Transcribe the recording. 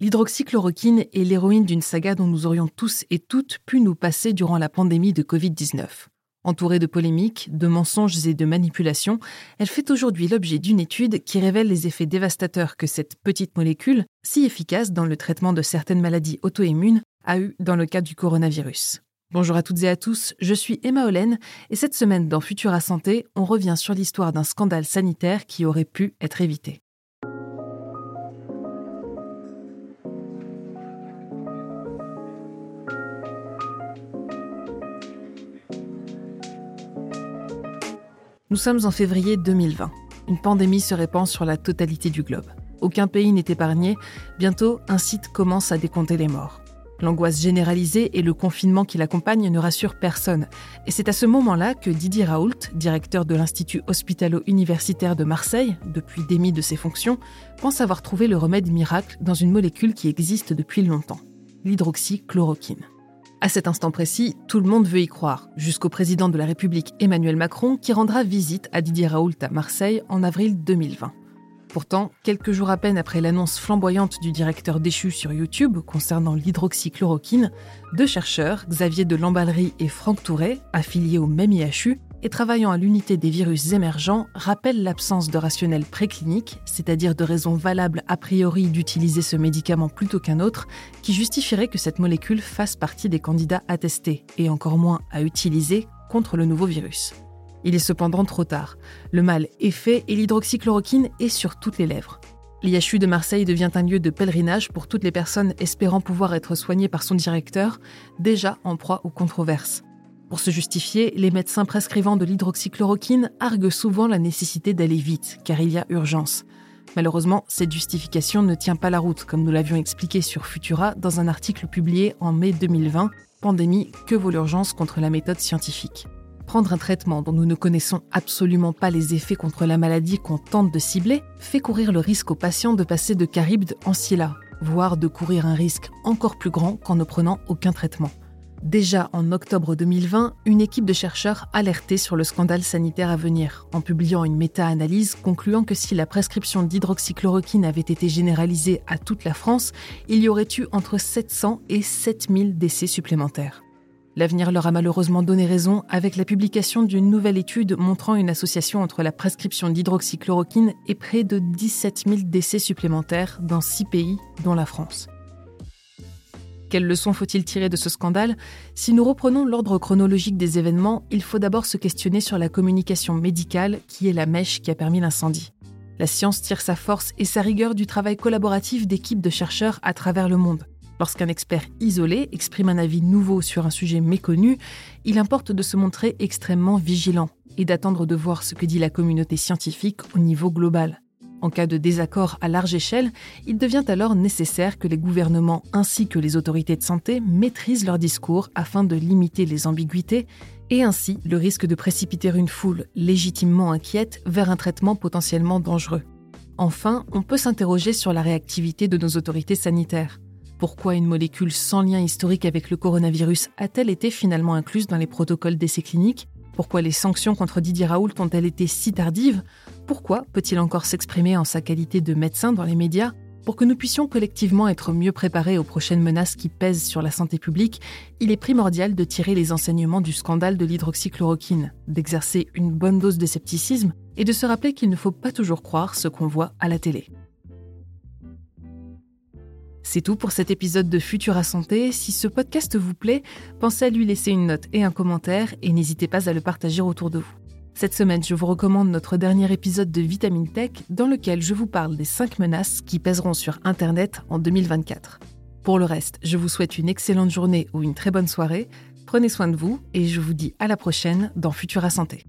L'hydroxychloroquine est l'héroïne d'une saga dont nous aurions tous et toutes pu nous passer durant la pandémie de Covid-19. Entourée de polémiques, de mensonges et de manipulations, elle fait aujourd'hui l'objet d'une étude qui révèle les effets dévastateurs que cette petite molécule, si efficace dans le traitement de certaines maladies auto-immunes, a eu dans le cas du coronavirus. Bonjour à toutes et à tous, je suis Emma Hollen et cette semaine dans Futura Santé, on revient sur l'histoire d'un scandale sanitaire qui aurait pu être évité. Nous sommes en février 2020. Une pandémie se répand sur la totalité du globe. Aucun pays n'est épargné. Bientôt, un site commence à décompter les morts. L'angoisse généralisée et le confinement qui l'accompagne ne rassurent personne. Et c'est à ce moment-là que Didier Raoult, directeur de l'Institut hospitalo-universitaire de Marseille, depuis démis de ses fonctions, pense avoir trouvé le remède miracle dans une molécule qui existe depuis longtemps, l'hydroxychloroquine. À cet instant précis, tout le monde veut y croire, jusqu'au président de la République Emmanuel Macron qui rendra visite à Didier Raoult à Marseille en avril 2020. Pourtant, quelques jours à peine après l'annonce flamboyante du directeur déchu sur YouTube concernant l'hydroxychloroquine, deux chercheurs, Xavier de Lamballerie et Franck Touret, affiliés au même IHU, et travaillant à l'unité des virus émergents rappellent l'absence de rationnel préclinique, c'est-à-dire de raisons valables a priori d'utiliser ce médicament plutôt qu'un autre, qui justifierait que cette molécule fasse partie des candidats à tester, et encore moins à utiliser, contre le nouveau virus. Il est cependant trop tard. Le mal est fait et l'hydroxychloroquine est sur toutes les lèvres. L'IHU de Marseille devient un lieu de pèlerinage pour toutes les personnes espérant pouvoir être soignées par son directeur, déjà en proie aux controverses. Pour se justifier, les médecins prescrivant de l'hydroxychloroquine arguent souvent la nécessité d'aller vite, car il y a urgence. Malheureusement, cette justification ne tient pas la route, comme nous l'avions expliqué sur Futura dans un article publié en mai 2020, Pandémie, que vaut l'urgence contre la méthode scientifique? Prendre un traitement dont nous ne connaissons absolument pas les effets contre la maladie qu'on tente de cibler fait courir le risque aux patients de passer de Charybde en Scylla, voire de courir un risque encore plus grand qu'en ne prenant aucun traitement. Déjà en octobre 2020, une équipe de chercheurs alertait sur le scandale sanitaire à venir, en publiant une méta-analyse concluant que si la prescription d'hydroxychloroquine avait été généralisée à toute la France, il y aurait eu entre 700 et 7000 décès supplémentaires. L'avenir leur a malheureusement donné raison avec la publication d'une nouvelle étude montrant une association entre la prescription d'hydroxychloroquine et près de 17 000 décès supplémentaires dans six pays, dont la France. Quelle leçon faut-il tirer de ce scandale? Si nous reprenons l'ordre chronologique des événements, il faut d'abord se questionner sur la communication médicale qui est la mèche qui a permis l'incendie. La science tire sa force et sa rigueur du travail collaboratif d'équipes de chercheurs à travers le monde. Lorsqu'un expert isolé exprime un avis nouveau sur un sujet méconnu, il importe de se montrer extrêmement vigilant et d'attendre de voir ce que dit la communauté scientifique au niveau global. En cas de désaccord à large échelle, il devient alors nécessaire que les gouvernements ainsi que les autorités de santé maîtrisent leur discours afin de limiter les ambiguïtés et ainsi le risque de précipiter une foule légitimement inquiète vers un traitement potentiellement dangereux. Enfin, on peut s'interroger sur la réactivité de nos autorités sanitaires. Pourquoi une molécule sans lien historique avec le coronavirus a-t-elle été finalement incluse dans les protocoles d'essais cliniques? Pourquoi les sanctions contre Didier Raoult ont-elles été si tardives? Pourquoi peut-il encore s'exprimer en sa qualité de médecin dans les médias? Pour que nous puissions collectivement être mieux préparés aux prochaines menaces qui pèsent sur la santé publique, il est primordial de tirer les enseignements du scandale de l'hydroxychloroquine, d'exercer une bonne dose de scepticisme et de se rappeler qu'il ne faut pas toujours croire ce qu'on voit à la télé. C'est tout pour cet épisode de Futura Santé. Si ce podcast vous plaît, pensez à lui laisser une note et un commentaire et n'hésitez pas à le partager autour de vous. Cette semaine, je vous recommande notre dernier épisode de Vitamine Tech dans lequel je vous parle des 5 menaces qui pèseront sur Internet en 2024. Pour le reste, je vous souhaite une excellente journée ou une très bonne soirée. Prenez soin de vous et je vous dis à la prochaine dans Futura Santé.